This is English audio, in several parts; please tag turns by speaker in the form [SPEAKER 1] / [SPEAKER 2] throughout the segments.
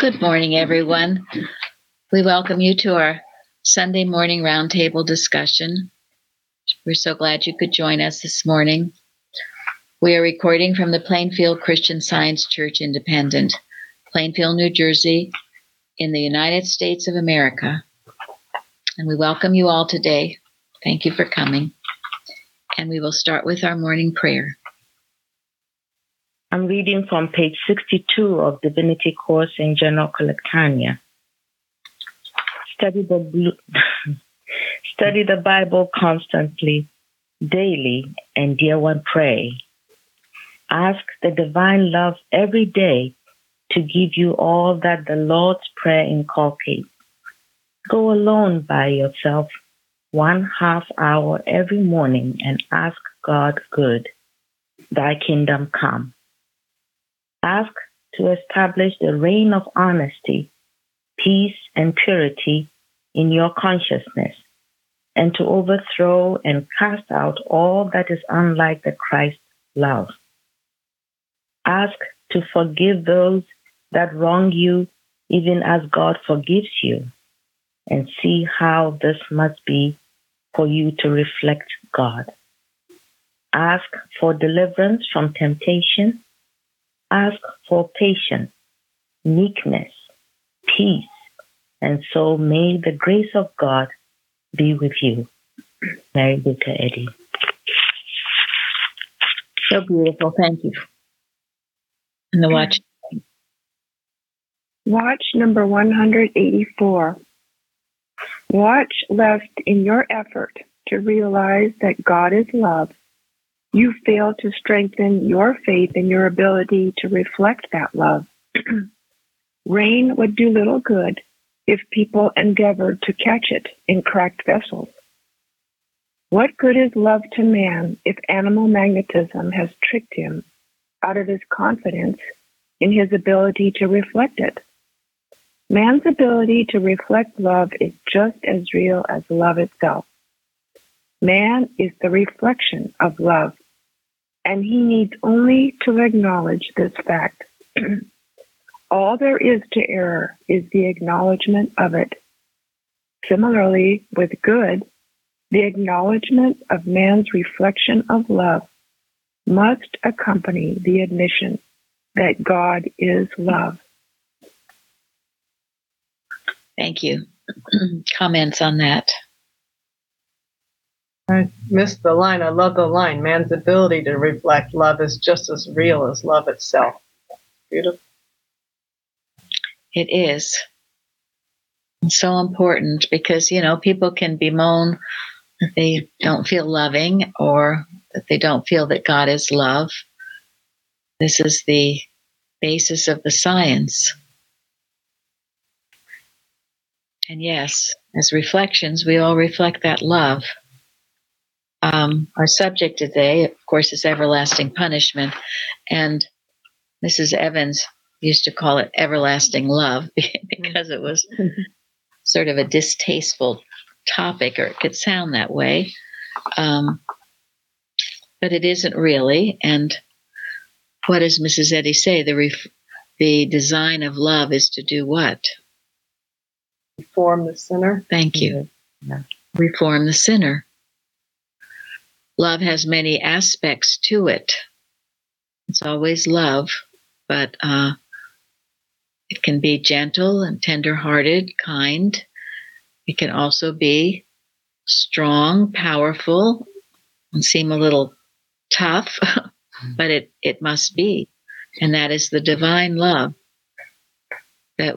[SPEAKER 1] Good morning, everyone. We welcome you to our Sunday morning roundtable discussion. We're so glad you could join us this morning. We are recording from the Plainfield Christian Science Church Independent, Plainfield, New Jersey, in the United States of America. And we welcome you all today. Thank you for coming. And we will start with our morning prayer.
[SPEAKER 2] I'm reading from page 62 of Divinity Course in General Collectanea. Study the, study the Bible constantly, daily, and dear one, pray. Ask the divine love every day to give you all that the Lord's Prayer inculcates. Go alone by yourself one half hour every morning and ask God good. Thy kingdom come ask to establish the reign of honesty, peace, and purity in your consciousness, and to overthrow and cast out all that is unlike the Christ love. Ask to forgive those that wrong you, even as God forgives you, and see how this must be for you to reflect God. Ask for deliverance from temptation Ask for patience, meekness, peace, and so may the grace of God be with you. Mary Baker Eddy.
[SPEAKER 1] So beautiful. Thank you. And the watch.
[SPEAKER 3] Watch number 184. Watch lest in your effort to realize that God is love, you fail to strengthen your faith in your ability to reflect that love. Rain would do little good if people endeavored to catch it in cracked vessels. What good is love to man if animal magnetism has tricked him out of his confidence in his ability to reflect it? Man's ability to reflect love is just as real as love itself. Man is the reflection of love and he needs only to acknowledge this fact. All there is to error is the acknowledgement of it. Similarly, with good, the acknowledgement of man's reflection of love must accompany the admission that God is love.
[SPEAKER 1] Thank you. Comments on that?
[SPEAKER 4] I missed the line. I love the line. Man's ability to reflect love is just as real as love itself. Beautiful.
[SPEAKER 1] It is. It's so important because, you know, people can bemoan that they don't feel loving or that they don't feel that God is love. This is the basis of the science. And yes, as reflections, we all reflect that love. Um, our subject today, of course, is everlasting punishment. And Mrs. Evans used to call it everlasting love because it was sort of a distasteful topic, or it could sound that way. Um, but it isn't really. And what does Mrs. Eddy say? The, ref- the design of love is to do what?
[SPEAKER 4] Reform the sinner.
[SPEAKER 1] Thank you. Yeah. Reform the sinner love has many aspects to it. It's always love, but uh, it can be gentle and tender-hearted, kind. It can also be strong, powerful, and seem a little tough, but it, it must be. And that is the divine love that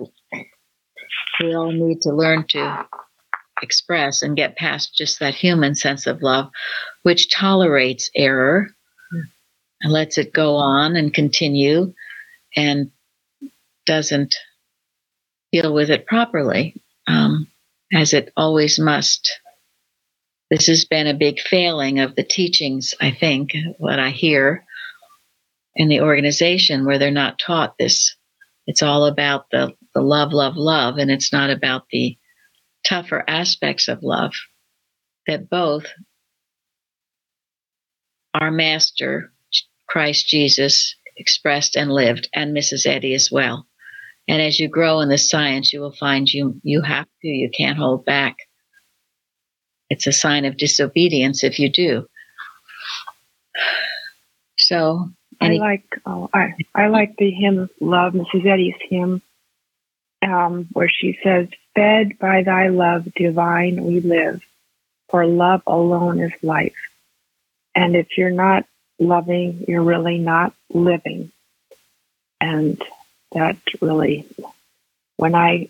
[SPEAKER 1] we all need to learn to express and get past just that human sense of love, which tolerates error and lets it go on and continue and doesn't deal with it properly, um, as it always must. This has been a big failing of the teachings, I think, what I hear in the organization where they're not taught this. It's all about the, the love, love, love, and it's not about the tougher aspects of love that both our master, Christ Jesus, expressed and lived, and Mrs. Eddy as well. And as you grow in the science, you will find you you have to, you can't hold back. It's a sign of disobedience if you do. So
[SPEAKER 3] I like oh, I I like the hymn "Love," Mrs. Eddy's hymn, um, where she says, "Fed by Thy love divine, we live, for love alone is life." And if you're not loving, you're really not living. And that really, when I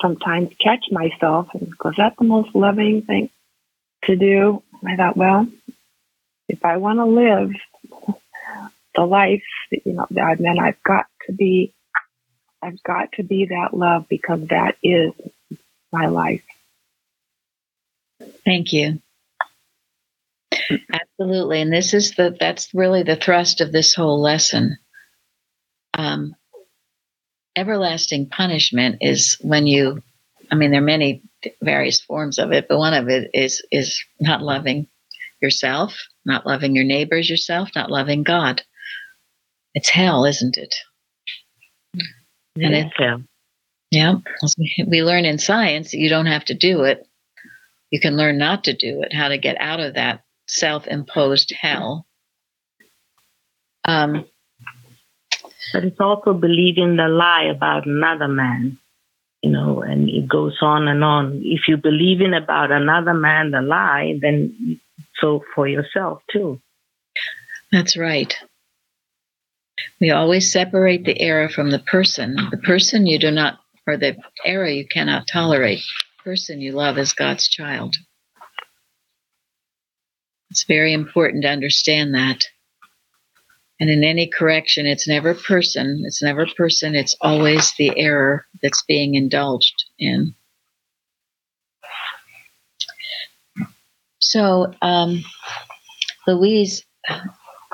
[SPEAKER 3] sometimes catch myself and goes, that the most loving thing to do? I thought, well, if I want to live the life, you know, then I've got to be, I've got to be that love because that is my life.
[SPEAKER 1] Thank you. Absolutely. And this is the, that's really the thrust of this whole lesson. Um, everlasting punishment is when you, I mean, there are many various forms of it, but one of it is, is not loving yourself, not loving your neighbors, yourself, not loving God. It's hell, isn't it?
[SPEAKER 2] And it's hell.
[SPEAKER 1] Yeah. We learn in science that you don't have to do it. You can learn not to do it, how to get out of that self imposed hell. Um,
[SPEAKER 2] but it's also believing the lie about another man, you know, and it goes on and on. If you believe in about another man the lie, then so for yourself too.
[SPEAKER 1] That's right. We always separate the error from the person. The person you do not, or the error you cannot tolerate. The person you love is God's child. It's very important to understand that. And in any correction, it's never person, it's never person, it's always the error that's being indulged in. So, um, Louise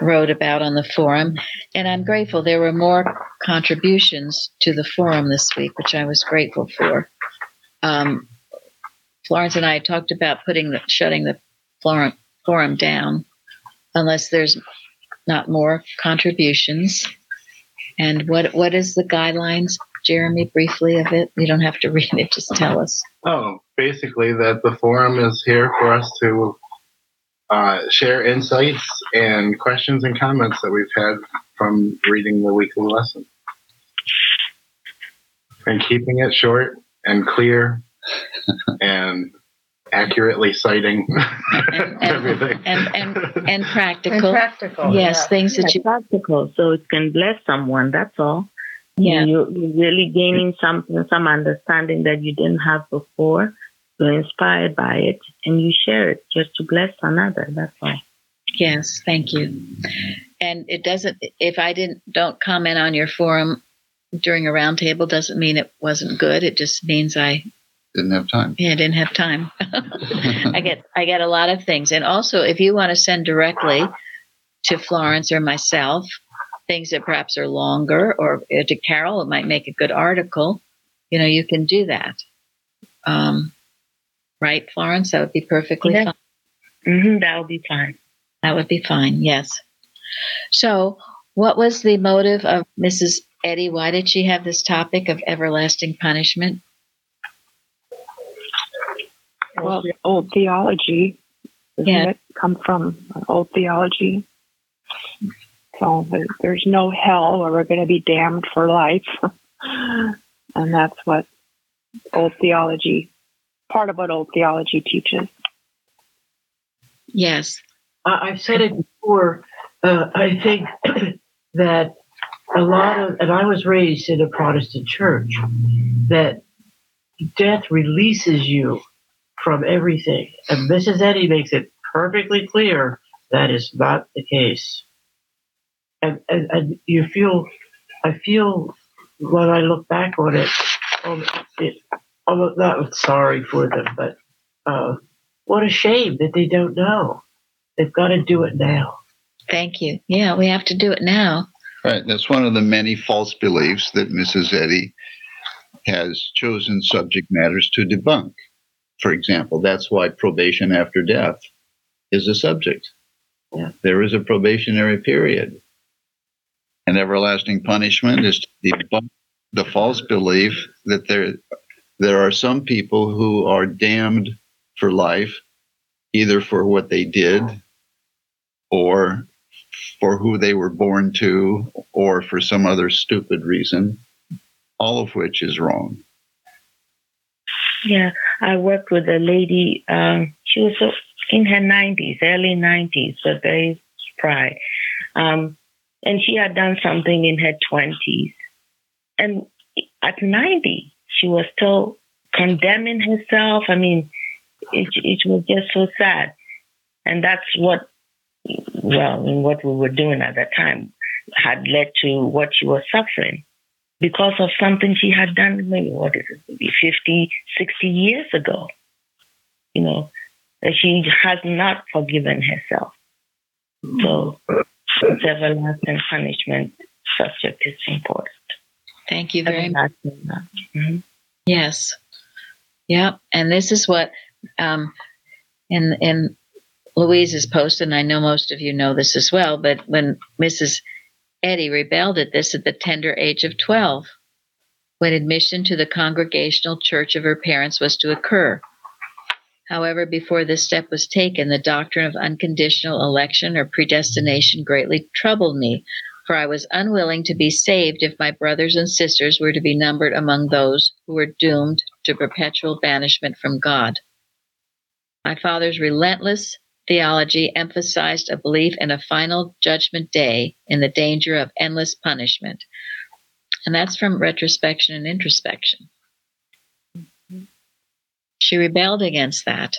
[SPEAKER 1] wrote about on the forum, and I'm grateful there were more contributions to the forum this week, which I was grateful for. Um, Florence and I talked about putting the, shutting the forum, forum down unless there's not more contributions. And what what is the guidelines, Jeremy, briefly of it? You don't have to read it, just tell us.
[SPEAKER 5] Oh, basically that the forum is here for us to uh, share insights and questions and comments that we've had from reading the weekly lesson. And keeping it short and clear and accurately citing
[SPEAKER 1] and, and,
[SPEAKER 5] everything
[SPEAKER 1] and, and, and practical.
[SPEAKER 4] And practical.
[SPEAKER 1] yes,
[SPEAKER 4] yeah.
[SPEAKER 1] things that
[SPEAKER 2] It's
[SPEAKER 1] you.
[SPEAKER 2] practical, so it can bless someone. That's all.
[SPEAKER 1] Yeah.
[SPEAKER 2] You're, you're really gaining something, some understanding that you didn't have before. You're inspired by it, and you share it just to bless another. That's all.
[SPEAKER 1] Yes, thank you. And it doesn't. If I didn't don't comment on your forum during a roundtable, doesn't mean it wasn't good. It just means I
[SPEAKER 6] Didn't have time.
[SPEAKER 1] yeah I didn't have time. I get I get a lot of things, and also if you want to send directly to Florence or myself things that perhaps are longer, or uh, to Carol, it might make a good article. You know, you can do that. Um, right, Florence? That would be perfectly
[SPEAKER 2] Yeah.
[SPEAKER 1] fine.
[SPEAKER 2] Mm-hmm, that would be fine.
[SPEAKER 1] That would be fine. Yes. So, what was the motive of Mrs. Eddy? Why did she have this topic of everlasting punishment?
[SPEAKER 3] Well, old theology,
[SPEAKER 1] Yeah.
[SPEAKER 3] it come from old theology? So there's no hell where we're going to be damned for life. and that's what old theology, part of what old theology teaches.
[SPEAKER 1] Yes.
[SPEAKER 7] I- I've said it before. Uh, I think that a lot of, and I was raised in a Protestant church, that death releases you from everything. And Mrs. Eddy makes it perfectly clear that is not the case. And, and, and you feel, I feel when I look back on it, um, it I'm not sorry for them, but uh, what a shame that they don't know. They've got to do it now.
[SPEAKER 1] Thank you. Yeah, we have to do it now.
[SPEAKER 6] Right. That's one of the many false beliefs that Mrs. Eddy has chosen subject matters to debunk. For example, that's why probation after death is a subject.
[SPEAKER 7] Yeah.
[SPEAKER 6] There is a probationary period. And everlasting punishment is to debunk the false belief that there there are some people who are damned for life, either for what they did or for who they were born to or for some other stupid reason, all of which is wrong.
[SPEAKER 2] Yeah, I worked with a lady. Um, she was in her 90s, early 90s, but very spry. Um, and she had done something in her 20s. And at 90, she was still condemning herself. I mean, it, it was just so sad. And that's what, well, what we were doing at that time had led to what she was suffering because of something she had done maybe, what is it, maybe 50, 60 years ago. You know, that she has not forgiven herself. So, mm-hmm. it's everlasting punishment subject is important.
[SPEAKER 1] Thank you very much.
[SPEAKER 2] Mm-hmm.
[SPEAKER 1] Yes. Yeah. And this is what um, in in Louise's post, and I know most of you know this as well, but when Mrs. Eddy rebelled at this at the tender age of 12, when admission to the congregational church of her parents was to occur. However, before this step was taken, the doctrine of unconditional election or predestination greatly troubled me, for I was unwilling to be saved if my brothers and sisters were to be numbered among those who were doomed to perpetual banishment from God. My father's relentless theology emphasized a belief in a final judgment day in the danger of endless punishment. And that's from retrospection and introspection. She rebelled against that.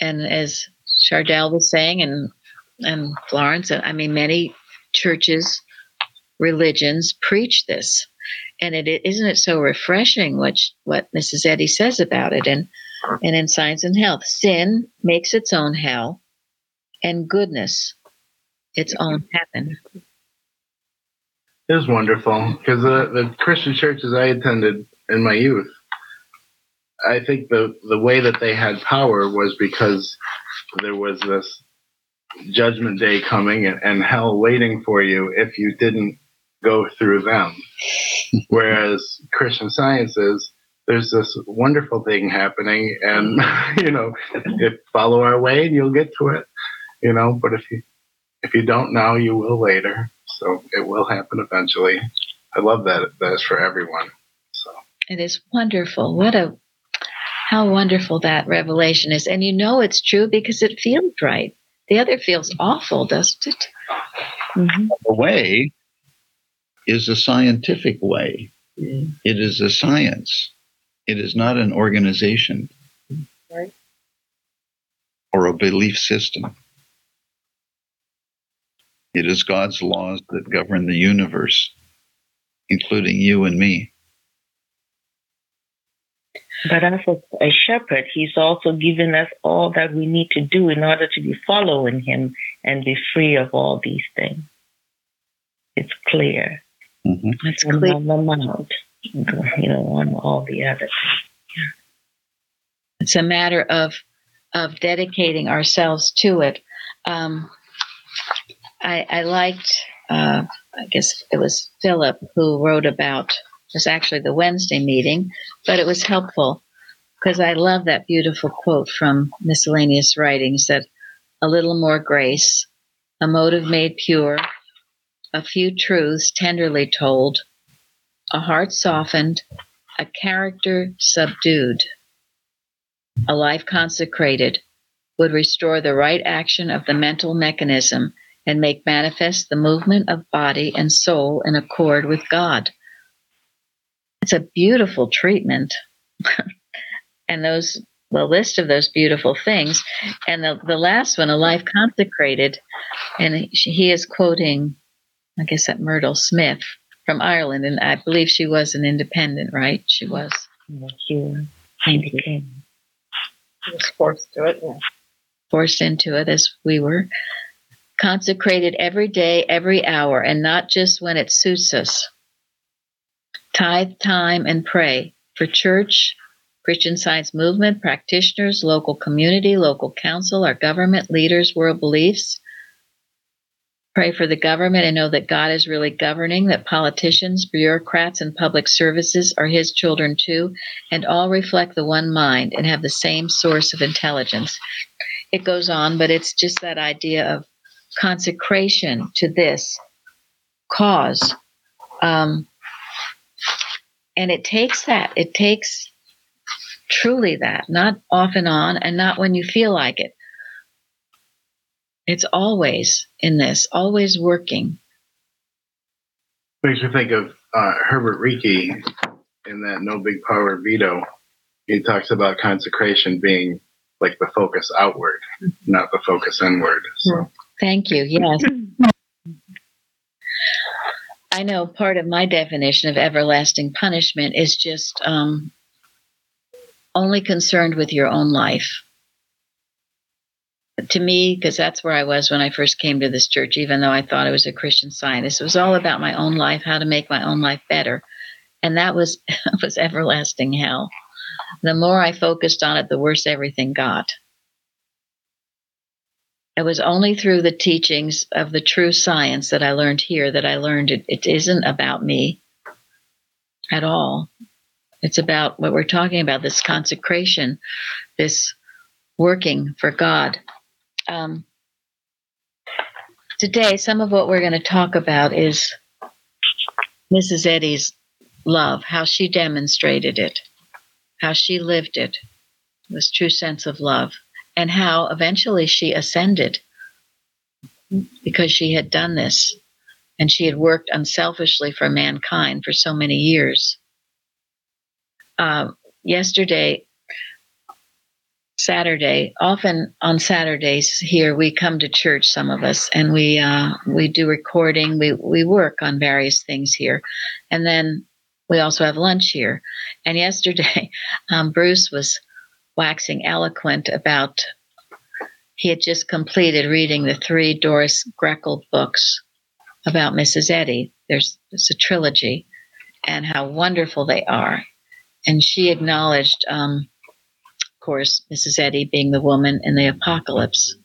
[SPEAKER 1] And as Chardell was saying, and, and Florence, I mean, many churches, religions preach this. And it isn't it so refreshing what what Mrs. Eddy says about it and and in Science and Health. Sin makes its own hell and goodness its own heaven.
[SPEAKER 5] It was wonderful because the, the Christian churches I attended in my youth, I think the, the way that they had power was because there was this judgment day coming and, and hell waiting for you if you didn't go through them. Whereas Christian Science is there's this wonderful thing happening and you know if follow our way and you'll get to it you know but if you if you don't now you will later. So it will happen eventually. I love that that's for everyone. So.
[SPEAKER 1] It is wonderful. What a how wonderful that revelation is. And you know it's true because it feels right. The other feels awful doesn't it?
[SPEAKER 6] Mm-hmm. the way is a scientific way mm-hmm. it is a science it is not an organization
[SPEAKER 4] right.
[SPEAKER 6] or a belief system it is God's laws that govern the universe, including you and me.
[SPEAKER 2] But as a, shepherd, he's also given us all that we need to do in order to be following him and be free of all these things. It's clear.
[SPEAKER 1] Mm-hmm. It's clear.
[SPEAKER 2] On the mount, you know, on all the other
[SPEAKER 1] things. It's a matter of of dedicating ourselves to it. Um, I, I liked, uh, I guess it was Philip who wrote about, it was actually the Wednesday meeting, but it was helpful because I love that beautiful quote from miscellaneous writings that a little more grace, a motive made pure, a few truths tenderly told, a heart softened, a character subdued, a life consecrated would restore the right action of the mental mechanism and make manifest the movement of body and soul in accord with God. It's a beautiful treatment. and those the list of those beautiful things. And the, the last one, a life consecrated, and he is quoting, I guess, that Myrtle Smith from Ireland, and I believe she was an independent, right? She was.
[SPEAKER 2] She was.
[SPEAKER 4] She was forced to it, yeah.
[SPEAKER 1] Forced into it as we were consecrated every day, every hour, and not just when it suits us. Tithe time and pray for church, Christian Science movement, practitioners, local community, local council, our government, leaders, world beliefs. Pray for the government and know that God is really governing, that politicians, bureaucrats, and public services are His children too, and all reflect the one mind and have the same source of intelligence. It goes on, but it's just that idea of consecration to this cause. Um, and it takes that. It takes truly that, not off and on, and not when you feel like it. It's always in this, always working.
[SPEAKER 5] Makes me think of uh, Herbert Reiki in that No Big Power Veto. He talks about consecration being like the focus outward, not the focus inward. So.
[SPEAKER 1] Thank you. Yes. I know part of my definition of everlasting punishment is just um, only concerned with your own life. To me, because that's where I was when I first came to this church, even though I thought I was a Christian scientist, it was all about my own life, how to make my own life better. And that was was everlasting hell. The more I focused on it, the worse everything got. It was only through the teachings of the true science that I learned here that I learned it, it isn't about me at all. It's about what we're talking about this consecration, this working for God. Um, today, some of what we're going to talk about is Mrs. Eddy's love, how she demonstrated it, how she lived it, this true sense of love and how eventually she ascended because she had done this and she had worked unselfishly for mankind for so many years. Uh, yesterday, Saturday, often on Saturdays here we come to church, some of us, and we uh, we do recording. We we work on various things here, and then we also have lunch here. And yesterday, um, Bruce was waxing eloquent about he had just completed reading the three Doris Grekel books about Mrs. Eddy. There's, it's a trilogy, and how wonderful they are. And she acknowledged, um, course, Mrs. Eddy being the woman in the apocalypse.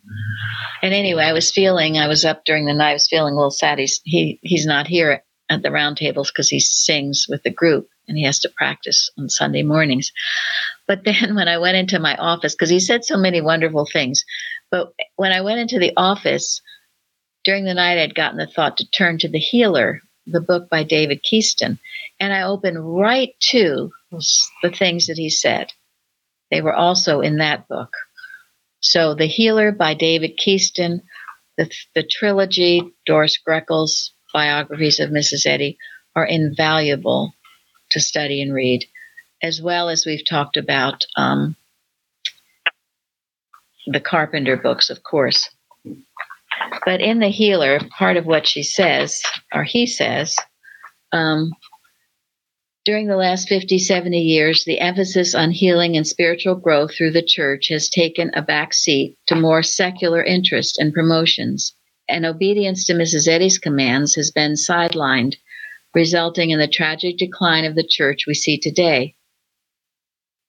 [SPEAKER 1] And anyway, I was feeling, I was up during the night, I was feeling a little sad. He's, he, he's not here at the round tables because he sings with the group and he has to practice on Sunday mornings. But then when I went into my office, because he said so many wonderful things, but when I went into the office during the night, I'd gotten the thought to turn to The Healer, the book by David Keyston, and I opened right to the things that he said. They were also in that book. So, The Healer by David Keyston, the, the trilogy, Doris Grekel's biographies of Mrs. Eddy, are invaluable to study and read, as well as we've talked about um, the Carpenter books, of course. But in The Healer, part of what she says, or he says, um, during the last 50, 70 years, the emphasis on healing and spiritual growth through the church has taken a back seat to more secular interest and promotions, and obedience to Mrs. Eddy's commands has been sidelined resulting in the tragic decline of the church we see today.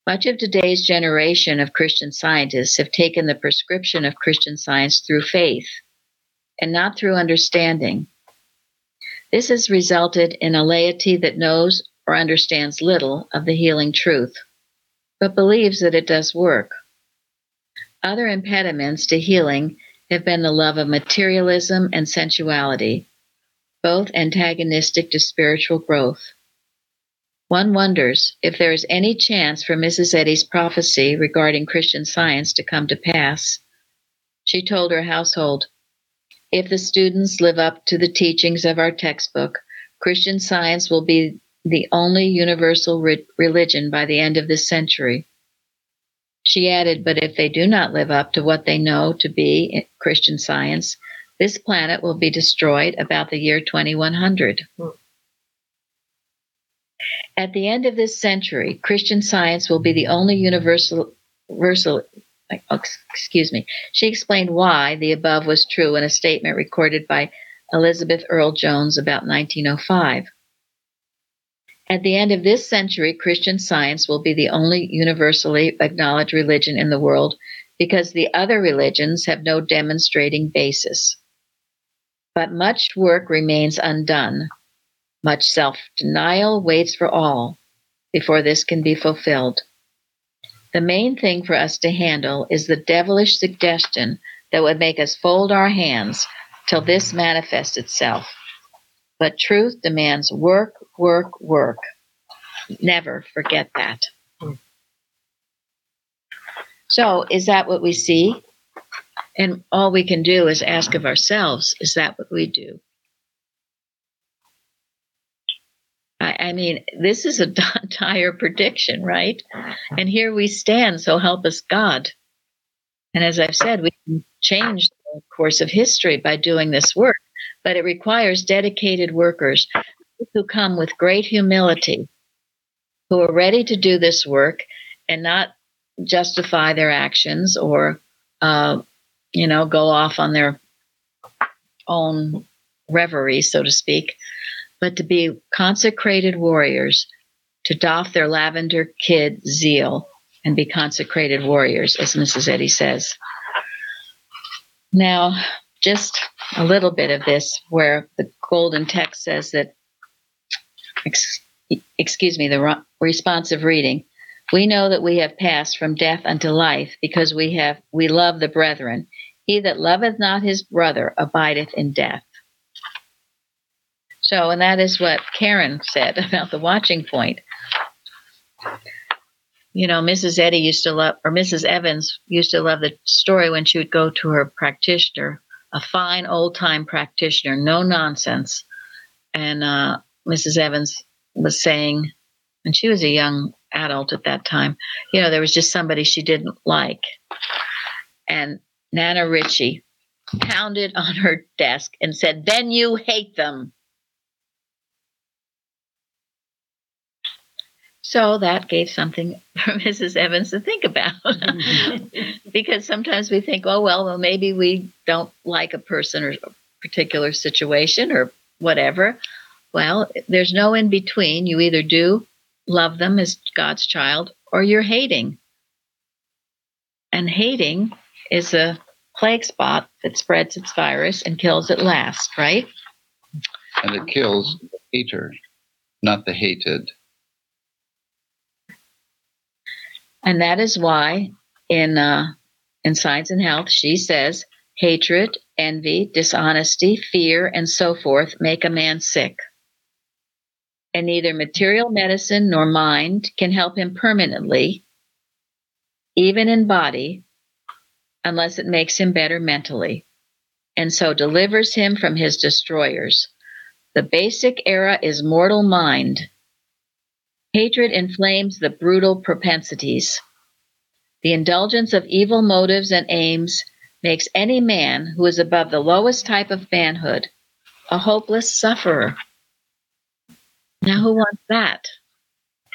[SPEAKER 1] Much of today's generation of Christian scientists have taken the prescription of Christian science through faith and not through understanding. This has resulted in a laity that knows or understands little of the healing truth, but believes that it does work. Other impediments to healing have been the love of materialism and sensuality, both antagonistic to spiritual growth. One wonders if there is any chance for Mrs. Eddy's prophecy regarding Christian science to come to pass. She told her household, if the students live up to the teachings of our textbook, Christian science will be the only universal re- religion by the end of this century. She added, but if they do not live up to what they know to be Christian science, this planet will be destroyed about the year 2100. At the end of this century, Christian science will be the only universal, universal oh, excuse me. She explained why the above was true in a statement recorded by Elizabeth Earl Jones about 1905. At the end of this century, Christian science will be the only universally acknowledged religion in the world because the other religions have no demonstrating basis. But much work remains undone. Much self denial waits for all before this can be fulfilled. The main thing for us to handle is the devilish suggestion that would make us fold our hands till this manifests itself. But truth demands work, work, work. Never forget that. So, is that what we see? And all we can do is ask of ourselves, is that what we do? I, I mean, this is a dire prediction, right? And here we stand, so help us God. And as I've said, we can change the course of history by doing this work, but it requires dedicated workers who come with great humility, who are ready to do this work and not justify their actions or, uh, you know, go off on their own reverie, so to speak, but to be consecrated warriors, to doff their lavender kid zeal and be consecrated warriors, as Mrs. Eddy says. Now, just a little bit of this, where the golden text says that, ex, excuse me, the responsive reading. We know that we have passed from death unto life because we have we love the brethren. He that loveth not his brother abideth in death. So, and that is what Karen said about the watching point. You know, Mrs. Eddy used to love, or Mrs. Evans used to love the story when she would go to her practitioner, a fine old time practitioner, no nonsense. And uh, Mrs. Evans was saying, and she was a young adult at that time, you know, there was just somebody she didn't like. And Nana Ritchie pounded on her desk and said, Then you hate them. So that gave something for Mrs. Evans to think about. because sometimes we think, oh, well, well, maybe we don't like a person or a particular situation or whatever. Well, there's no in between. You either do love them as God's child or you're hating. And hating is a plague spot that spreads its virus and kills at last, right?
[SPEAKER 6] And it kills the hater, not the hated.
[SPEAKER 1] And that is why in uh, in Science and Health, she says hatred, envy, dishonesty, fear, and so forth make a man sick. And neither material medicine nor mind can help him permanently, even in body, unless it makes him better mentally, and so delivers him from his destroyers. The basic era is mortal mind, Hatred inflames the brutal propensities. The indulgence of evil motives and aims makes any man who is above the lowest type of manhood a hopeless sufferer. Now, who wants that?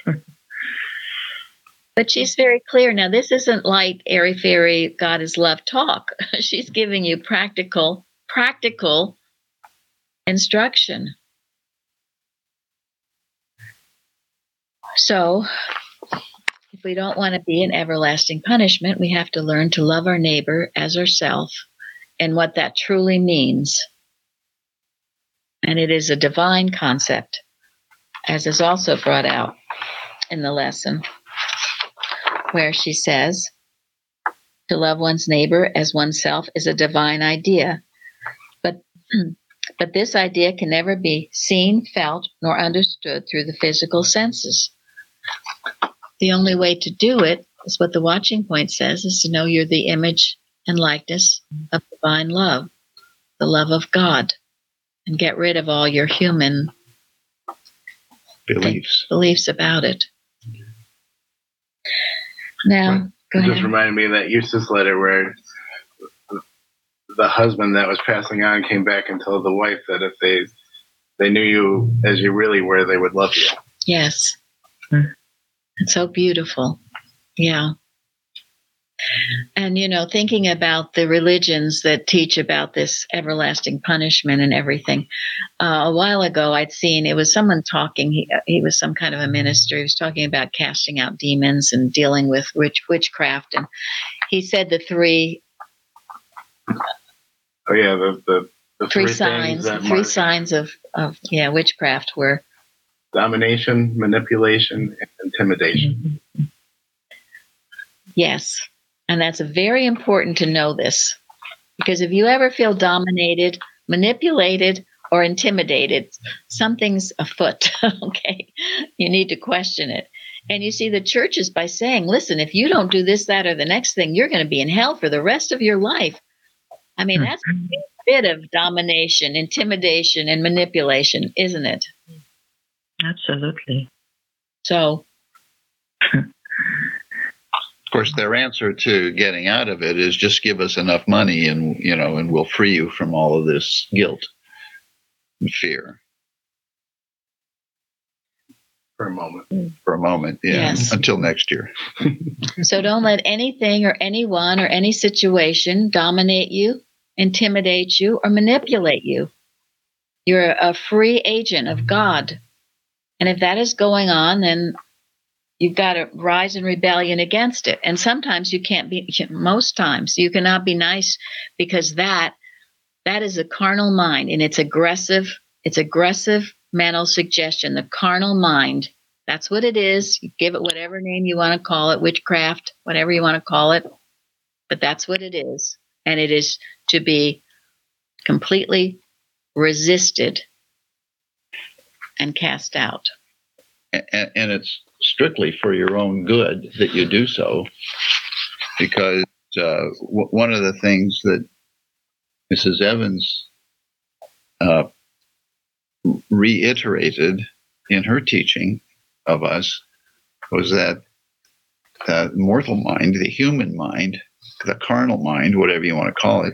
[SPEAKER 1] but she's very clear. Now, this isn't like airy fairy, God is love talk. she's giving you practical, practical instruction. So, if we don't want to be in everlasting punishment, we have to learn to love our neighbor as ourself and what that truly means. And it is a divine concept, as is also brought out in the lesson, where she says, to love one's neighbor as oneself is a divine idea. But but this idea can never be seen, felt, nor understood through the physical senses. The only way to do it is what the watching point says is to know you're the image and likeness of divine love, the love of God, and get rid of all your human
[SPEAKER 6] beliefs
[SPEAKER 1] beliefs about it. Now,
[SPEAKER 5] go ahead. Just reminded me of that Eustace letter where the husband that was passing on came back and told the wife that if they they knew you as you really were, they would love you.
[SPEAKER 1] Yes. It's so beautiful. Yeah. And, you know, thinking about the religions that teach about this everlasting punishment and everything, uh, a while ago I'd seen it was someone talking, he, he was some kind of a minister, he was talking about casting out demons and dealing with witch, witchcraft. And he said the three.
[SPEAKER 5] Oh, yeah, the, the The
[SPEAKER 1] three,
[SPEAKER 5] things
[SPEAKER 1] signs,
[SPEAKER 5] that
[SPEAKER 1] three signs of, of yeah witchcraft were
[SPEAKER 5] domination, manipulation, and intimidation.
[SPEAKER 1] yes, and that's very important to know this because if you ever feel dominated, manipulated, or intimidated, something's afoot. okay, you need to question it. And you see, the church is by saying, listen, if you don't do this, that, or the next thing, you're going to be in hell for the rest of your life. I mean, hmm. that's a bit of domination, intimidation, and manipulation, isn't it?
[SPEAKER 2] Absolutely.
[SPEAKER 1] So,
[SPEAKER 6] Of course, their answer to getting out of it is just give us enough money, and you know, and we'll free you from all of this guilt and fear
[SPEAKER 5] For a moment. Mm.
[SPEAKER 6] for a moment. Yeah,
[SPEAKER 1] Yes.
[SPEAKER 6] until next year.
[SPEAKER 1] so don't let anything or anyone or any situation dominate you, intimidate you, or manipulate you. You're a free agent of God. And if that is going on, then you've got to rise in rebellion against it. And sometimes you can't be, most times you cannot be nice because that that is a carnal mind and it's aggressive it's aggressive mental suggestion the carnal mind. That's what it is. You give it whatever name you want to call it witchcraft whatever you want to call it. But that's what it is. And it is to be completely resisted and cast out.
[SPEAKER 6] And, and it's strictly for your own good that you do so because uh, w- one of the things that mrs evans uh, reiterated in her teaching of us was that the mortal mind the human mind the carnal mind whatever you want to call it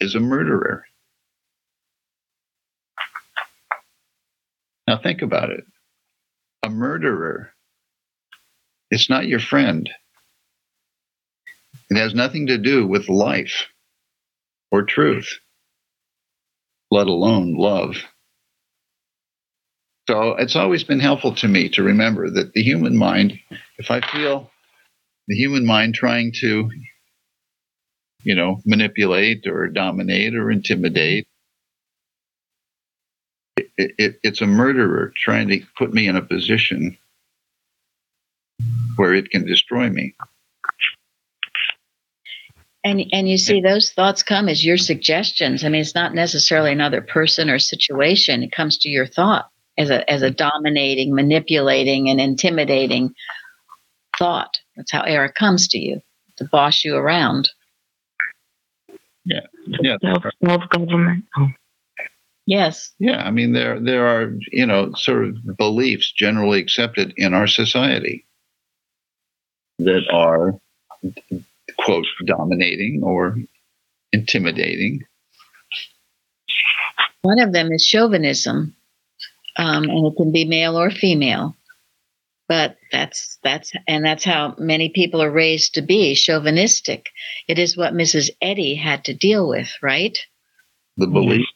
[SPEAKER 6] is a murderer. Now think about it a murderer. It's not your friend. It has nothing to do with life or truth, let alone love. So it's always been helpful to me to remember that the human mind, if I feel the human mind trying to, you know, manipulate or dominate or intimidate, it, it, it's a murderer trying to put me in a position where it can destroy me.
[SPEAKER 1] And and you see those thoughts come as your suggestions. I mean, it's not necessarily another person or situation. It comes to your thought as a as a dominating, manipulating, and intimidating thought. That's how error comes to you to boss you around.
[SPEAKER 6] Yeah.
[SPEAKER 2] yeah. self-government. Oh.
[SPEAKER 1] Yes.
[SPEAKER 6] Yeah, I mean there there are you know sort of beliefs generally accepted in our society that are quote dominating or intimidating.
[SPEAKER 1] One of them is chauvinism, um, and it can be male or female. But that's that's and that's how many people are raised to be chauvinistic. It is what Mrs. Eddy had to deal with, right?
[SPEAKER 6] The belief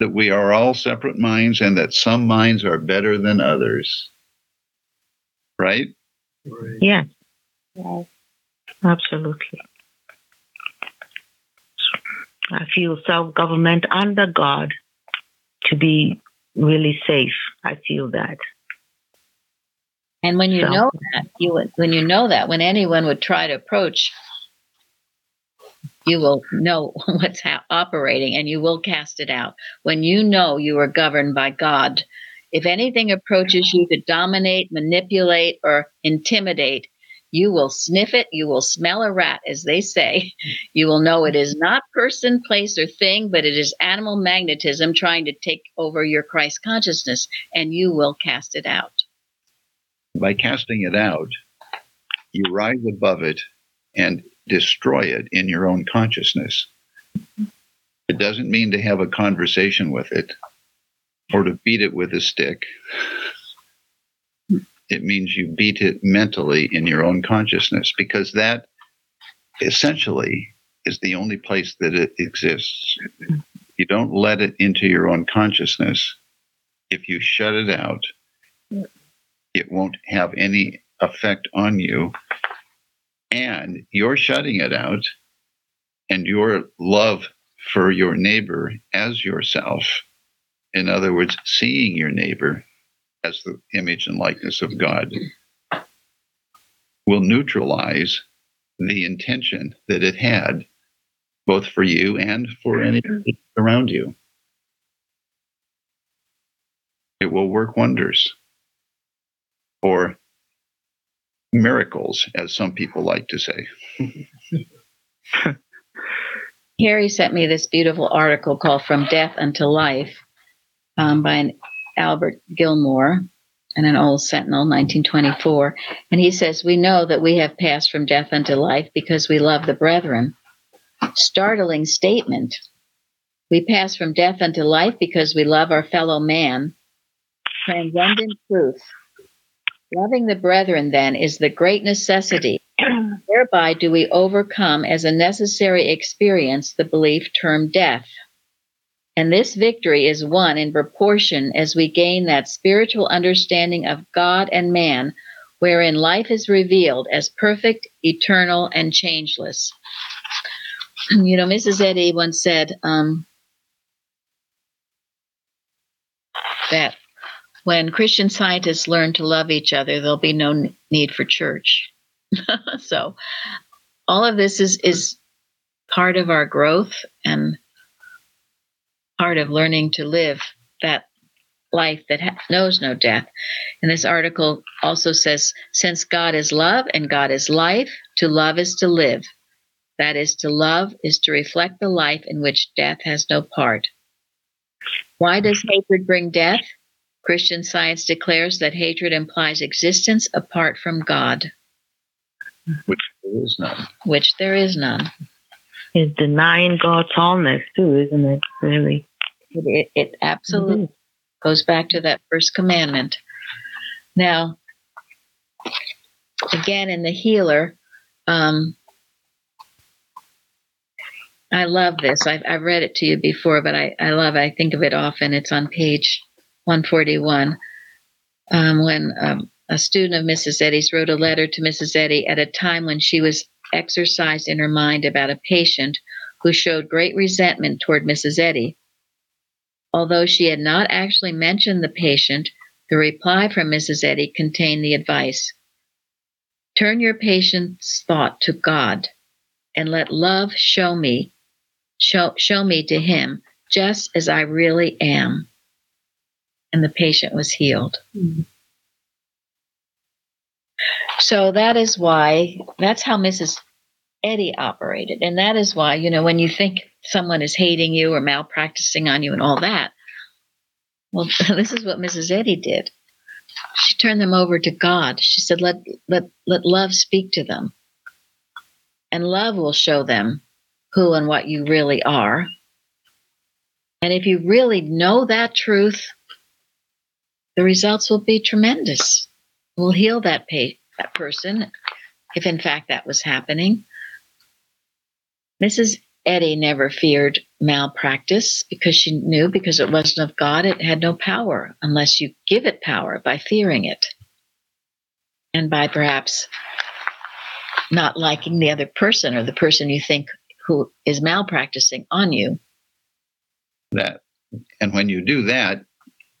[SPEAKER 6] that we are all separate minds and that some minds are better than others. Right?
[SPEAKER 2] Yes. Absolutely. I feel self government under God to be really safe. I feel that.
[SPEAKER 1] And when you
[SPEAKER 2] So-
[SPEAKER 1] know that, you would, when you know that, when anyone would try to approach, you will know what's ha- operating, and you will cast it out. When you know you are governed by God, if anything approaches you to dominate, manipulate, or intimidate, you will sniff it. You will smell a rat, as they say. You will know it is not person, place, or thing, but it is animal magnetism trying to take over your Christ consciousness, and you will cast it out.
[SPEAKER 6] By casting it out, you rise above it and destroy it in your own consciousness. It doesn't mean to have a conversation with it or to beat it with a stick. It means you beat it mentally in your own consciousness because that essentially is the only place that it exists. You don't let it into your own consciousness. If you shut it out, it won't have any effect on you. And you're shutting it out, and your love for your neighbor as yourself, in other words, seeing your neighbor as the image and likeness of God, will neutralize the intention that it had, both for you and for anybody around you. It will work wonders. Or miracles, as some people like to say.
[SPEAKER 1] Harry sent me this beautiful article called From Death Unto Life um, by an Albert Gilmore and an old Sentinel, 1924. And he says, We know that we have passed from death unto life because we love the brethren. Startling statement. We pass from death unto life because we love our fellow man. Transcendent truth. Loving the brethren, then, is the great necessity. Thereby do we overcome as a necessary experience the belief termed death. And this victory is won in proportion as we gain that spiritual understanding of God and man, wherein life is revealed as perfect, eternal, and changeless. You know, Mrs. Eddy once said um, that when Christian scientists learn to love each other, there'll be no need for church. so, all of this is is part of our growth and part of learning to live that life that ha- knows no death. And this article also says since God is love and God is life, to love is to live. That is, to love is to reflect the life in which death has no part. Why does hatred bring death? Christian science declares that hatred implies existence apart from God,
[SPEAKER 6] Which there is none.
[SPEAKER 1] which there is none.
[SPEAKER 2] Is denying God's wholeness too, isn't it? Really?
[SPEAKER 1] It, it, it absolutely goes back to that first commandment. Now, again, in the healer, um, I love this. I've, I've read it to you before, but I, I love it. I think of it often. It's on page 141. Um, when um, a student of Mrs. Eddy's wrote a letter to Mrs. Eddy at a time when she was exercised in her mind about a patient who showed great resentment toward Mrs. Eddy. Although she had not actually mentioned the patient, the reply from Mrs. Eddy contained the advice Turn your patient's thought to God and let love show me, show, show me to him just as I really am. And the patient was healed. Hmm. So that is why, that's how Mrs. Eddy operated. And that is why, you know, when you think someone is hating you or malpracticing on you and all that, well, this is what Mrs. Eddy did. She turned them over to God. She said, let, let, let love speak to them. And love will show them who and what you really are. And if you really know that truth, the results will be tremendous. We'll heal that, pa- that person, if in fact that was happening. Mrs. Eddy never feared malpractice because she knew because it wasn't of God, it had no power unless you give it power by fearing it and by perhaps not liking the other person or the person you think who is malpracticing on you.
[SPEAKER 6] That. And when you do that,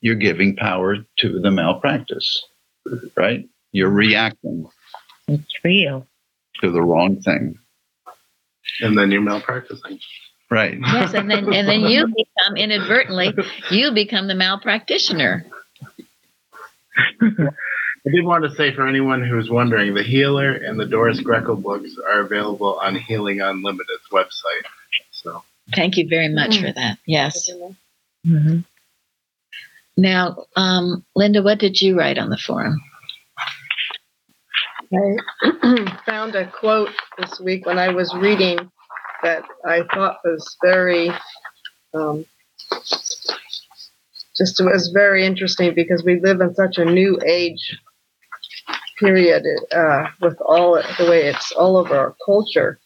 [SPEAKER 6] you're giving power to the malpractice, right? You're reacting
[SPEAKER 2] It's real.
[SPEAKER 6] to the wrong thing.
[SPEAKER 5] And then you're malpracticing.
[SPEAKER 6] Right.
[SPEAKER 1] Yes, and then and then you become inadvertently you become the malpractitioner.
[SPEAKER 5] I did want to say for anyone who's wondering, the Healer and the Doris Grekel books are available on Healing Unlimited's website. So
[SPEAKER 1] Thank you very much for that. Yes.
[SPEAKER 2] hmm
[SPEAKER 1] Now, um, Linda, what did you write on the forum?
[SPEAKER 4] I found a quote this week when I was reading that I thought was very, um, just was very interesting because we live in such a new age period uh, with all the way it's all over our culture.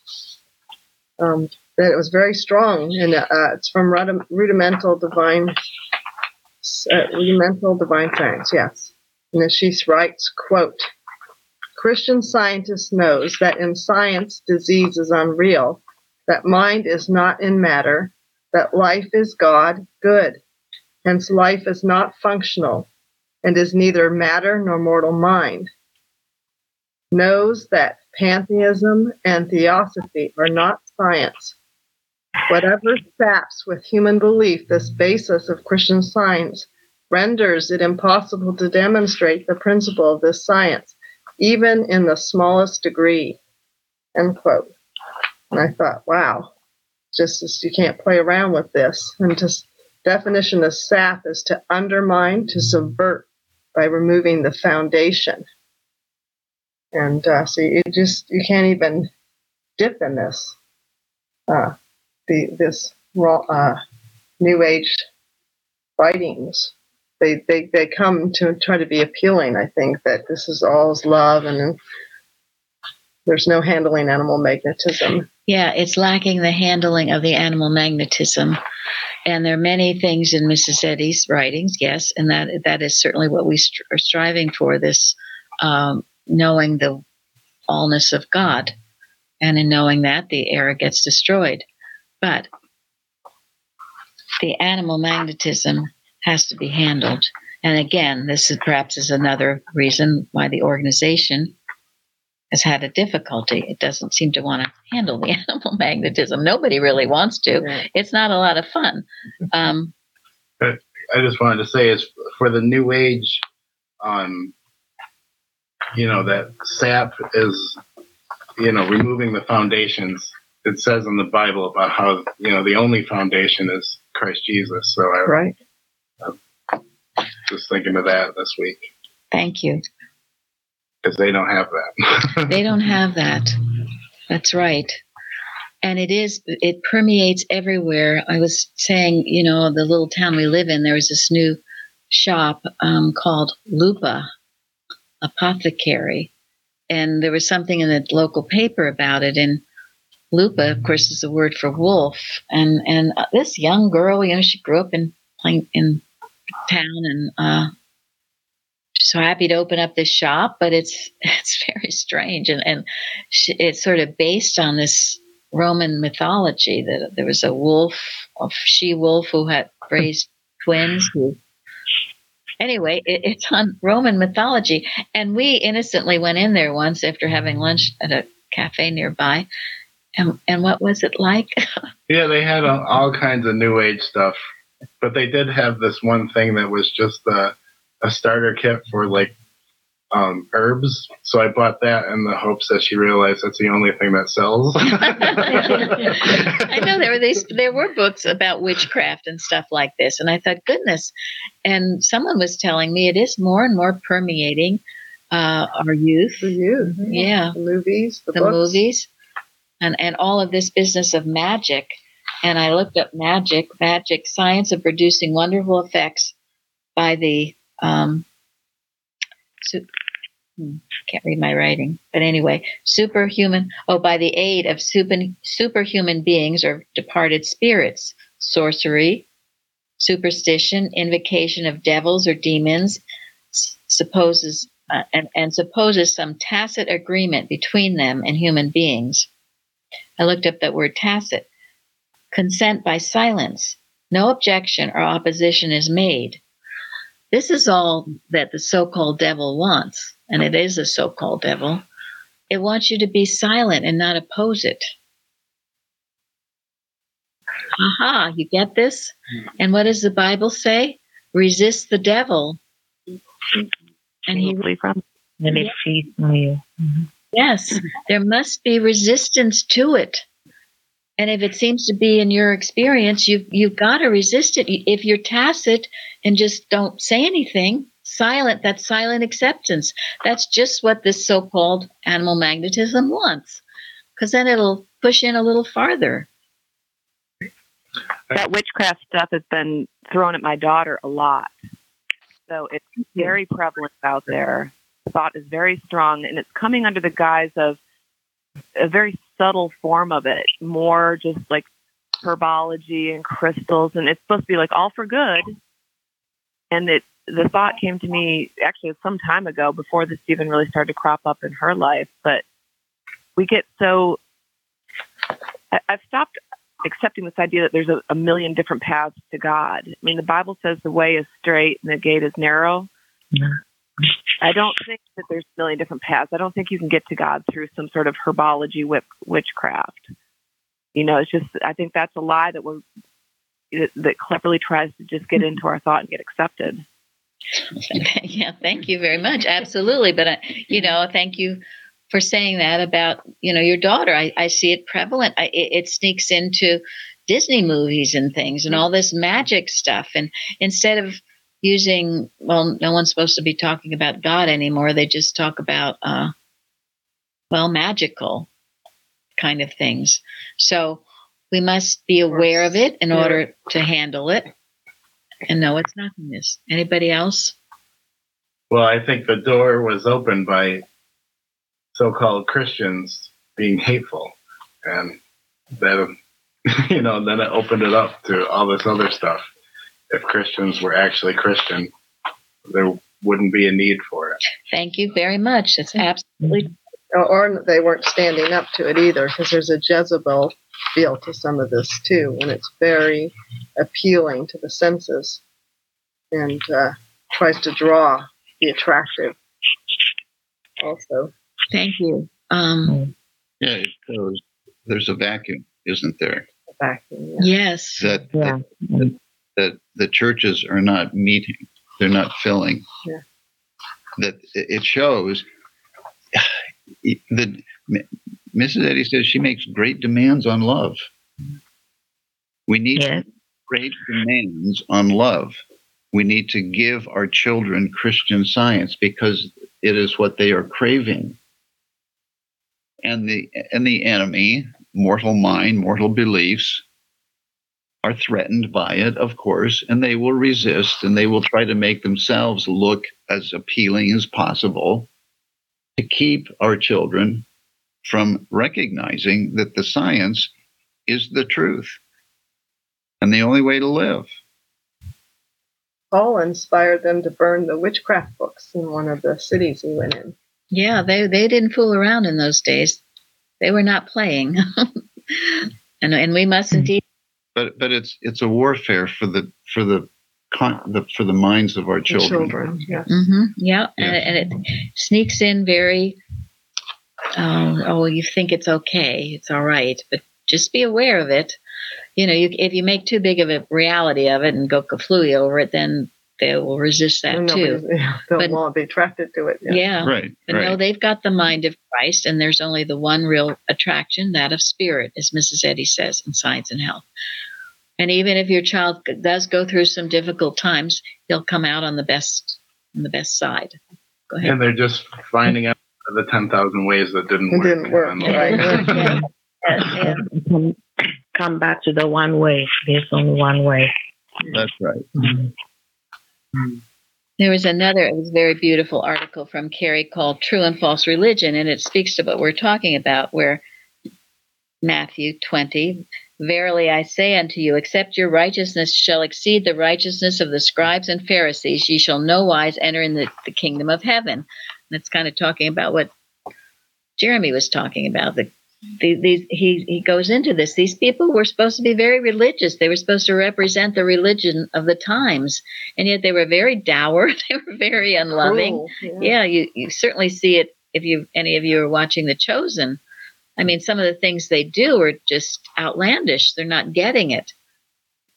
[SPEAKER 4] Um, that it was very strong, and uh, it's from rudimental divine, uh, rudimental divine science. Yes, and she writes, "quote." Christian scientist knows that in science, disease is unreal, that mind is not in matter, that life is God, good. Hence, life is not functional and is neither matter nor mortal mind. Knows that pantheism and theosophy are not science. Whatever saps with human belief this basis of Christian science renders it impossible to demonstrate the principle of this science, even in the smallest degree. End quote. And I thought, wow, just as you can't play around with this. And just definition of sap is to undermine, to subvert by removing the foundation. And uh, so you just you can't even dip in this uh, the this uh, new age writings. They, they they come to try to be appealing. I think that this is all is love and there's no handling animal magnetism.
[SPEAKER 1] Yeah, it's lacking the handling of the animal magnetism. And there are many things in Mrs. Eddy's writings, yes, and that that is certainly what we str- are striving for this um, knowing the allness of God. And in knowing that, the error gets destroyed. But the animal magnetism has to be handled. And again, this is perhaps is another reason why the organization has had a difficulty. It doesn't seem to want to handle the animal magnetism. Nobody really wants to.
[SPEAKER 4] Yeah.
[SPEAKER 1] It's not a lot of fun. Um,
[SPEAKER 5] I just wanted to say is for the new age, um, you know, that sap is, you know, removing the foundations. It says in the Bible about how, you know, the only foundation is Christ Jesus. So I
[SPEAKER 4] Right.
[SPEAKER 5] I'm just thinking of that this week
[SPEAKER 1] thank you.
[SPEAKER 5] because they don't have that.
[SPEAKER 1] They don't have that. That's right. And it is, it permeates everywhere. I was saying, you know, the little town we live in, there was this new shop um, called Lupa Apothecary. And there was something in the local paper about it. And Lupa, of course, is the word for wolf. And and uh, this young girl, you know, she grew up in in town and uh, so happy to open up this shop, but it's it's very strange and and she, it's sort of based on this Roman mythology that there was a wolf, a she wolf who had raised twins. Who, anyway, it, it's on Roman mythology, and we innocently went in there once after having lunch at a cafe nearby. And, and what was it like?
[SPEAKER 5] yeah, they had all, all kinds of new age stuff, but they did have this one thing that was just a, a starter kit for like um, herbs. So I bought that in the hopes that she realized that's the only thing that sells.
[SPEAKER 1] I know there were these there were books about witchcraft and stuff like this, and I thought, goodness. And someone was telling me it is more and more permeating uh, our youth.
[SPEAKER 4] For you.
[SPEAKER 1] Yeah,
[SPEAKER 4] The movies, the,
[SPEAKER 1] the
[SPEAKER 4] books.
[SPEAKER 1] movies, and and all of this business of magic. And I looked up magic, magic science of producing wonderful effects by the um, su- hmm, can't read my writing, but anyway, superhuman. Oh, by the aid of super, superhuman beings or departed spirits, sorcery, superstition, invocation of devils or demons, supposes uh, and, and supposes some tacit agreement between them and human beings. I looked up that word tacit. Consent by silence. No objection or opposition is made. This is all that the so called devil wants, and it is a so called devil. It wants you to be silent and not oppose it. Aha, you get this? Hmm. And what does the Bible say? Resist the devil. And he
[SPEAKER 2] flee from and it flees from you. Mm-hmm.
[SPEAKER 1] Yes, there must be resistance to it. And if it seems to be in your experience, you've, you've got to resist it. If you're tacit and just don't say anything, silent, that's silent acceptance. That's just what this so called animal magnetism wants. Because then it'll push in a little farther.
[SPEAKER 8] that witchcraft stuff has been thrown at my daughter a lot. So it's very prevalent out there. Thought is very strong, and it's coming under the guise of a very subtle form of it, more just like herbology and crystals, and it's supposed to be like all for good. And it, the thought came to me actually some time ago before this even really started to crop up in her life. But we get so I, I've stopped accepting this idea that there's a, a million different paths to God. I mean, the Bible says the way is straight and the gate is narrow.
[SPEAKER 2] Yeah.
[SPEAKER 8] I don't think that there's a million different paths. I don't think you can get to God through some sort of herbology whip, witchcraft. You know, it's just I think that's a lie that we're that cleverly tries to just get into our thought and get accepted.
[SPEAKER 1] yeah, thank you very much. Absolutely, but uh, you know, thank you for saying that about you know your daughter. I, I see it prevalent. I, it, it sneaks into Disney movies and things and all this magic stuff. And instead of using, well, no one's supposed to be talking about God anymore. They just talk about, uh, well, magical kind of things. So we must be aware of it in order to handle it and know it's nothingness. Anybody else?
[SPEAKER 5] Well, I think the door was opened by so-called Christians being hateful, and then you know then it opened it up to all this other stuff. If Christians were actually Christian, there wouldn't be a need for it.
[SPEAKER 1] Thank you very much. It's absolutely
[SPEAKER 4] Or, or they weren't standing up to it either, because there's a Jezebel feel to some of this too, and it's very appealing to the senses, and uh, tries to draw the attractive. Also,
[SPEAKER 1] thank you. Um,
[SPEAKER 6] Yeah, it shows there's a vacuum, isn't there?
[SPEAKER 4] the vacuum. Yeah.
[SPEAKER 1] yes.
[SPEAKER 6] That,
[SPEAKER 2] Yeah.
[SPEAKER 6] that that the churches are not meeting, they're not filling.
[SPEAKER 4] Yeah.
[SPEAKER 6] That it shows that Mrs. Eddy says she makes great demands on love. We need
[SPEAKER 2] Yes.
[SPEAKER 6] great demands on love. We need to give our children Christian science because it is what they are craving. And the and the enemy, mortal mind, mortal beliefs, are threatened by it, of course, and they will resist and they will try to make themselves look as appealing as possible to keep our children from recognizing that the science is the truth and the only way to live.
[SPEAKER 4] Paul inspired them to burn the witchcraft books in one of the cities he went in.
[SPEAKER 1] Yeah, they they didn't fool around in those days. They were not playing. and and we mustn't
[SPEAKER 2] Mm-hmm.
[SPEAKER 1] Eat
[SPEAKER 6] But but it's it's a warfare for the for the, con, the for the minds of our
[SPEAKER 4] The
[SPEAKER 6] children.
[SPEAKER 4] children, yeah.
[SPEAKER 1] hmm yeah,
[SPEAKER 6] Yeah.
[SPEAKER 1] And, it, and it sneaks in very um, oh you think it's okay, it's all right, but just be aware of it. You know, you, if you make too big of a reality of it and go kaflooey over it, then they will resist that
[SPEAKER 4] And
[SPEAKER 1] too.
[SPEAKER 4] yeah, they'll
[SPEAKER 1] But-
[SPEAKER 4] want to be attracted to it.
[SPEAKER 1] Yeah.
[SPEAKER 4] Yeah.
[SPEAKER 6] Right.
[SPEAKER 1] But no, they've got the mind of Christ, and there's only the one real attraction, that of spirit, as Mrs. Eddy says in Science and Health. And even if your child does go through some difficult times, he'll come out on the best on the best side. Go ahead.
[SPEAKER 5] And they're just finding out the 10,000 ways that didn't
[SPEAKER 4] It
[SPEAKER 5] work.
[SPEAKER 4] didn't work,
[SPEAKER 5] And-
[SPEAKER 4] right.
[SPEAKER 1] Yeah.
[SPEAKER 2] Come, come back to the one way. There's only one way.
[SPEAKER 6] That's right.
[SPEAKER 1] There was another, it was a very beautiful article from Carrie called True and False Religion, and it speaks to what we're talking about, where Matthew 20, Verily I say unto you, except your righteousness shall exceed the righteousness of the scribes and Pharisees, ye shall no wise enter in the, the kingdom of heaven. And it's kind of talking about what Jeremy was talking about. The, the, these, he, he goes into this. These people were supposed to be very religious. They were supposed to represent the religion of the times and yet they were very dour. They were very unloving.
[SPEAKER 4] Cruel,
[SPEAKER 1] Yeah, you, you certainly see it if you any of you are watching The Chosen. I mean, some of the things they do are just outlandish. They're not getting it.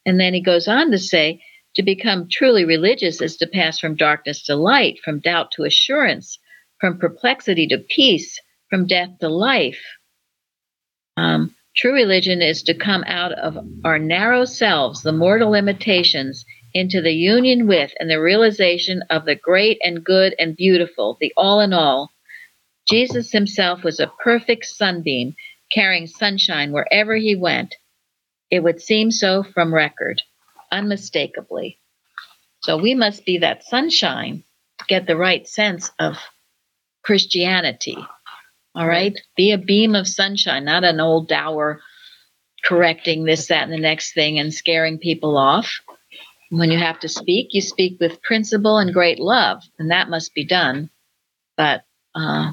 [SPEAKER 1] And then he goes on to say, to become truly religious is to pass from darkness to light, from doubt to assurance, from perplexity to peace, from death to life. Um, true religion is to come out of our narrow selves, the mortal limitations, into the union with and the realization of the great and good and beautiful, the all in all. Jesus himself was a perfect sunbeam, carrying sunshine wherever he went. It would seem so from record, unmistakably. So we must be that sunshine to get the right sense of Christianity. All right? Be a beam of sunshine, not an old dour correcting this, that, and the next thing and scaring people off. When you have to speak, you speak with principle and great love, and that must be done. But uh,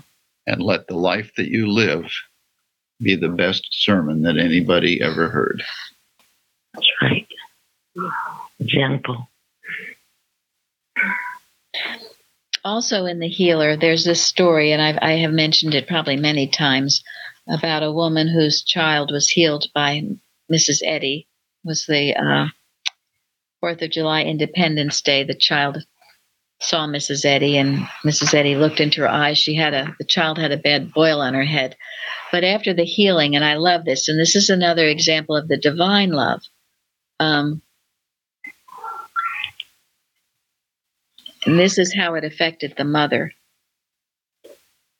[SPEAKER 6] And let the life that you live be the best sermon that anybody ever heard.
[SPEAKER 2] That's right. Example.
[SPEAKER 1] Also in the healer, there's this story, and I've, I have mentioned it probably many times about a woman whose child was healed by Mrs. Eddy. Was the uh, Fourth of July Independence Day? The child saw Mrs. Eddy, and Mrs. Eddy looked into her eyes. She had a the child had a bad boil on her head, but after the healing, and I love this, and this is another example of the divine love. Um, and this is how it affected the mother.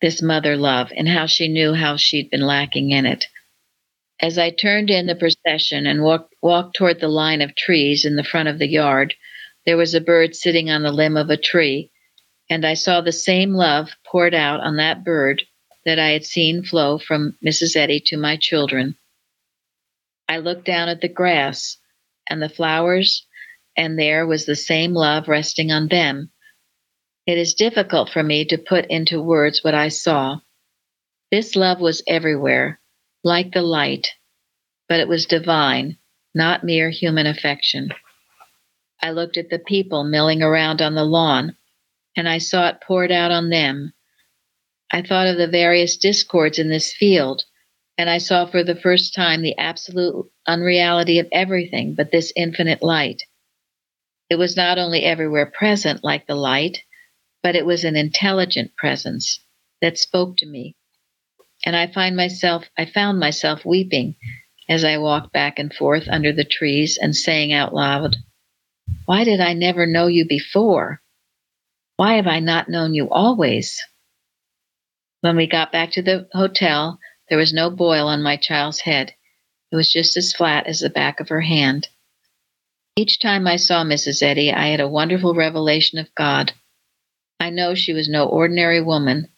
[SPEAKER 1] This mother love, and how she knew how she'd been lacking in it. As I turned in the procession and walked, walked toward the line of trees in the front of the yard, there was a bird sitting on the limb of a tree, and I saw the same love poured out on that bird that I had seen flow from Mrs. Eddy to my children. I looked down at the grass and the flowers, and there was the same love resting on them. It is difficult for me to put into words what I saw. This love was everywhere, like the light, but it was divine, not mere human affection. I looked at the people milling around on the lawn, and I saw it poured out on them. I thought of the various discords in this field, and I saw for the first time the absolute unreality of everything but this infinite light. It was not only everywhere present like the light, but it was an intelligent presence that spoke to me. And I find myself I found myself weeping as I walked back and forth under the trees and saying out loud, Why did I never know you before? Why have I not known you always? When we got back to the hotel, there was no boil on my child's head. It was just as flat as the back of her hand. Each time I saw Mrs. Eddy, I had a wonderful revelation of God. I know she was no ordinary woman.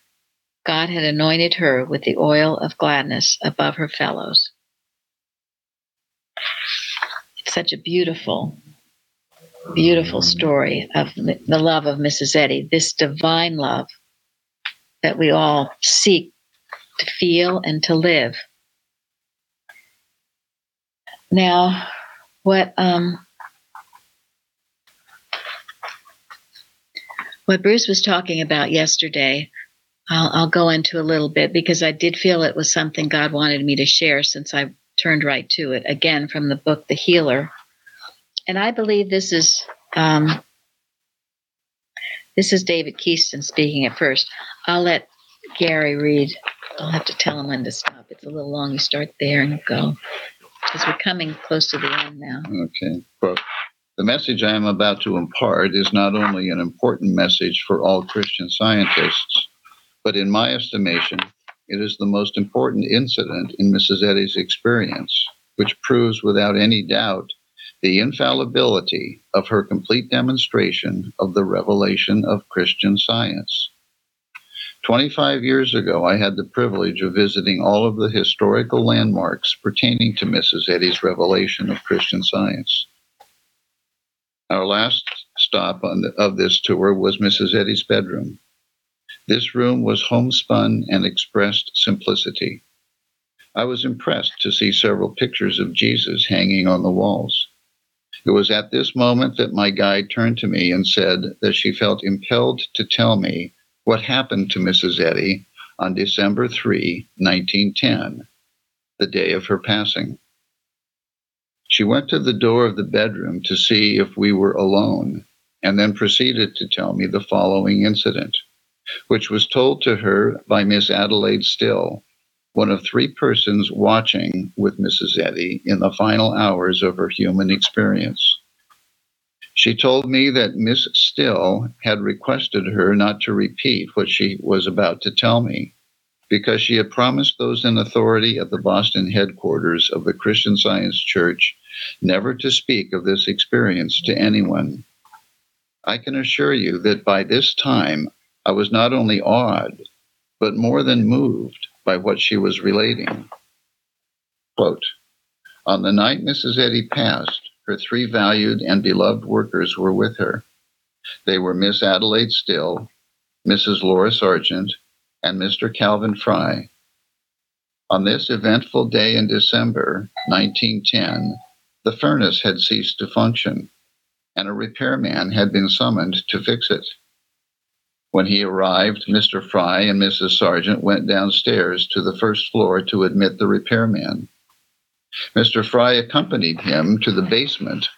[SPEAKER 1] God had anointed her with the oil of gladness above her fellows. It's such a beautiful, beautiful story of the love of Mrs. Eddy, this divine love that we all seek to feel and to live. Now, what um, what Bruce was talking about yesterday, I'll, I'll go into a little bit because I did feel it was something God wanted me to share since I turned right to it again from the book The Healer, and I believe this is um, this is David Keyston speaking at first. I'll let Gary read. I'll have to tell him when to stop. It's a little long. You start there and go because we're coming close to the end now.
[SPEAKER 6] Okay. Well, the message I am about to impart is not only an important message for all Christian scientists, but in my estimation, it is the most important incident in Mrs. Eddy's experience, which proves without any doubt the infallibility of her complete demonstration of the revelation of Christian science. 25 years ago, I had the privilege of visiting all of the historical landmarks pertaining to Mrs. Eddy's revelation of Christian science. Our last stop the, of this tour was Mrs. Eddy's bedroom. This room was homespun and expressed simplicity. I was impressed to see several pictures of Jesus hanging on the walls. It was at this moment that my guide turned to me and said that she felt impelled to tell me what happened to Mrs. Eddy on December 3, 1910, the day of her passing. She went to the door of the bedroom to see if we were alone and then proceeded to tell me the following incident, which was told to her by Miss Adelaide Still, one of three persons watching with Mrs. Eddy in the final hours of her human experience. She told me that Miss Still had requested her not to repeat what she was about to tell me because she had promised those in authority at the Boston headquarters of the Christian Science Church never to speak of this experience to anyone. I can assure you that by this time I was not only awed, but more than moved by what she was relating. Quote, On the night Mrs. Eddy passed, her three valued and beloved workers were with her. They were Miss Adelaide Still, Mrs. Laura Sargent, and Mr. Calvin Fry. On this eventful day in December 1910, the furnace had ceased to function, and a repairman had been summoned to fix it. When he arrived, Mr. Fry and Mrs. Sargent went downstairs to the first floor to admit the repairman. Mr. Fry accompanied him to the basement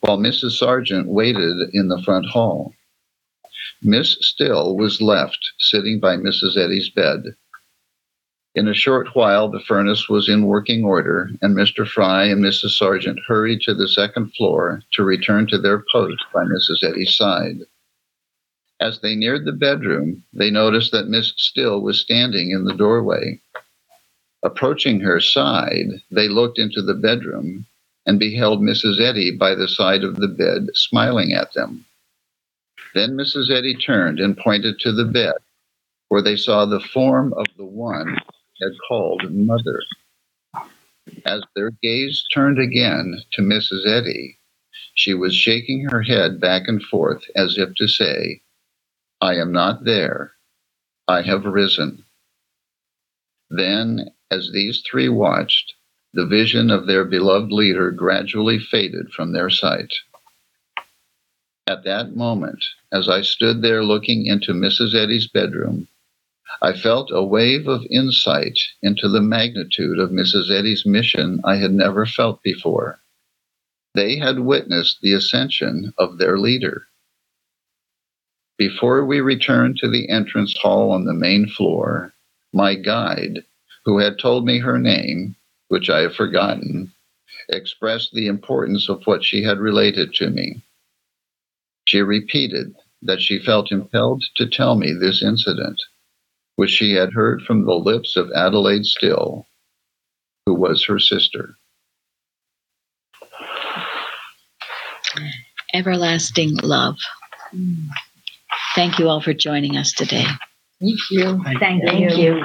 [SPEAKER 6] while Mrs. Sargent waited in the front hall. Miss Still was left sitting by Mrs. Eddy's bed. In a short while, the furnace was in working order, and Mr. Fry and Mrs. Sargent hurried to the second floor to return to their post by Mrs. Eddy's side. As they neared the bedroom, they noticed that Miss Still was standing in the doorway. Approaching her side, they looked into the bedroom and beheld Mrs. Eddy by the side of the bed, smiling at them. Then Mrs. Eddy turned and pointed to the bed, where they saw the form of the one had called mother. As their gaze turned again to Mrs. Eddy, she was shaking her head back and forth as if to say, I am not there. I have risen. Then, as these three watched, the vision of their beloved leader gradually faded from their sight. At that moment, as I stood there looking into Mrs. Eddy's bedroom, I felt a wave of insight into the magnitude of Mrs. Eddy's mission I had never felt before. They had witnessed the ascension of their leader. Before we returned to the entrance hall on the main floor, my guide, who had told me her name, which I have forgotten, expressed the importance of what she had related to me. She repeated that she felt impelled to tell me this incident, which she had heard from the lips of Adelaide Still, who was her sister.
[SPEAKER 1] Everlasting love. Thank you all for joining us today.
[SPEAKER 4] Thank you.
[SPEAKER 9] Thank
[SPEAKER 2] Thank
[SPEAKER 9] you.
[SPEAKER 2] you.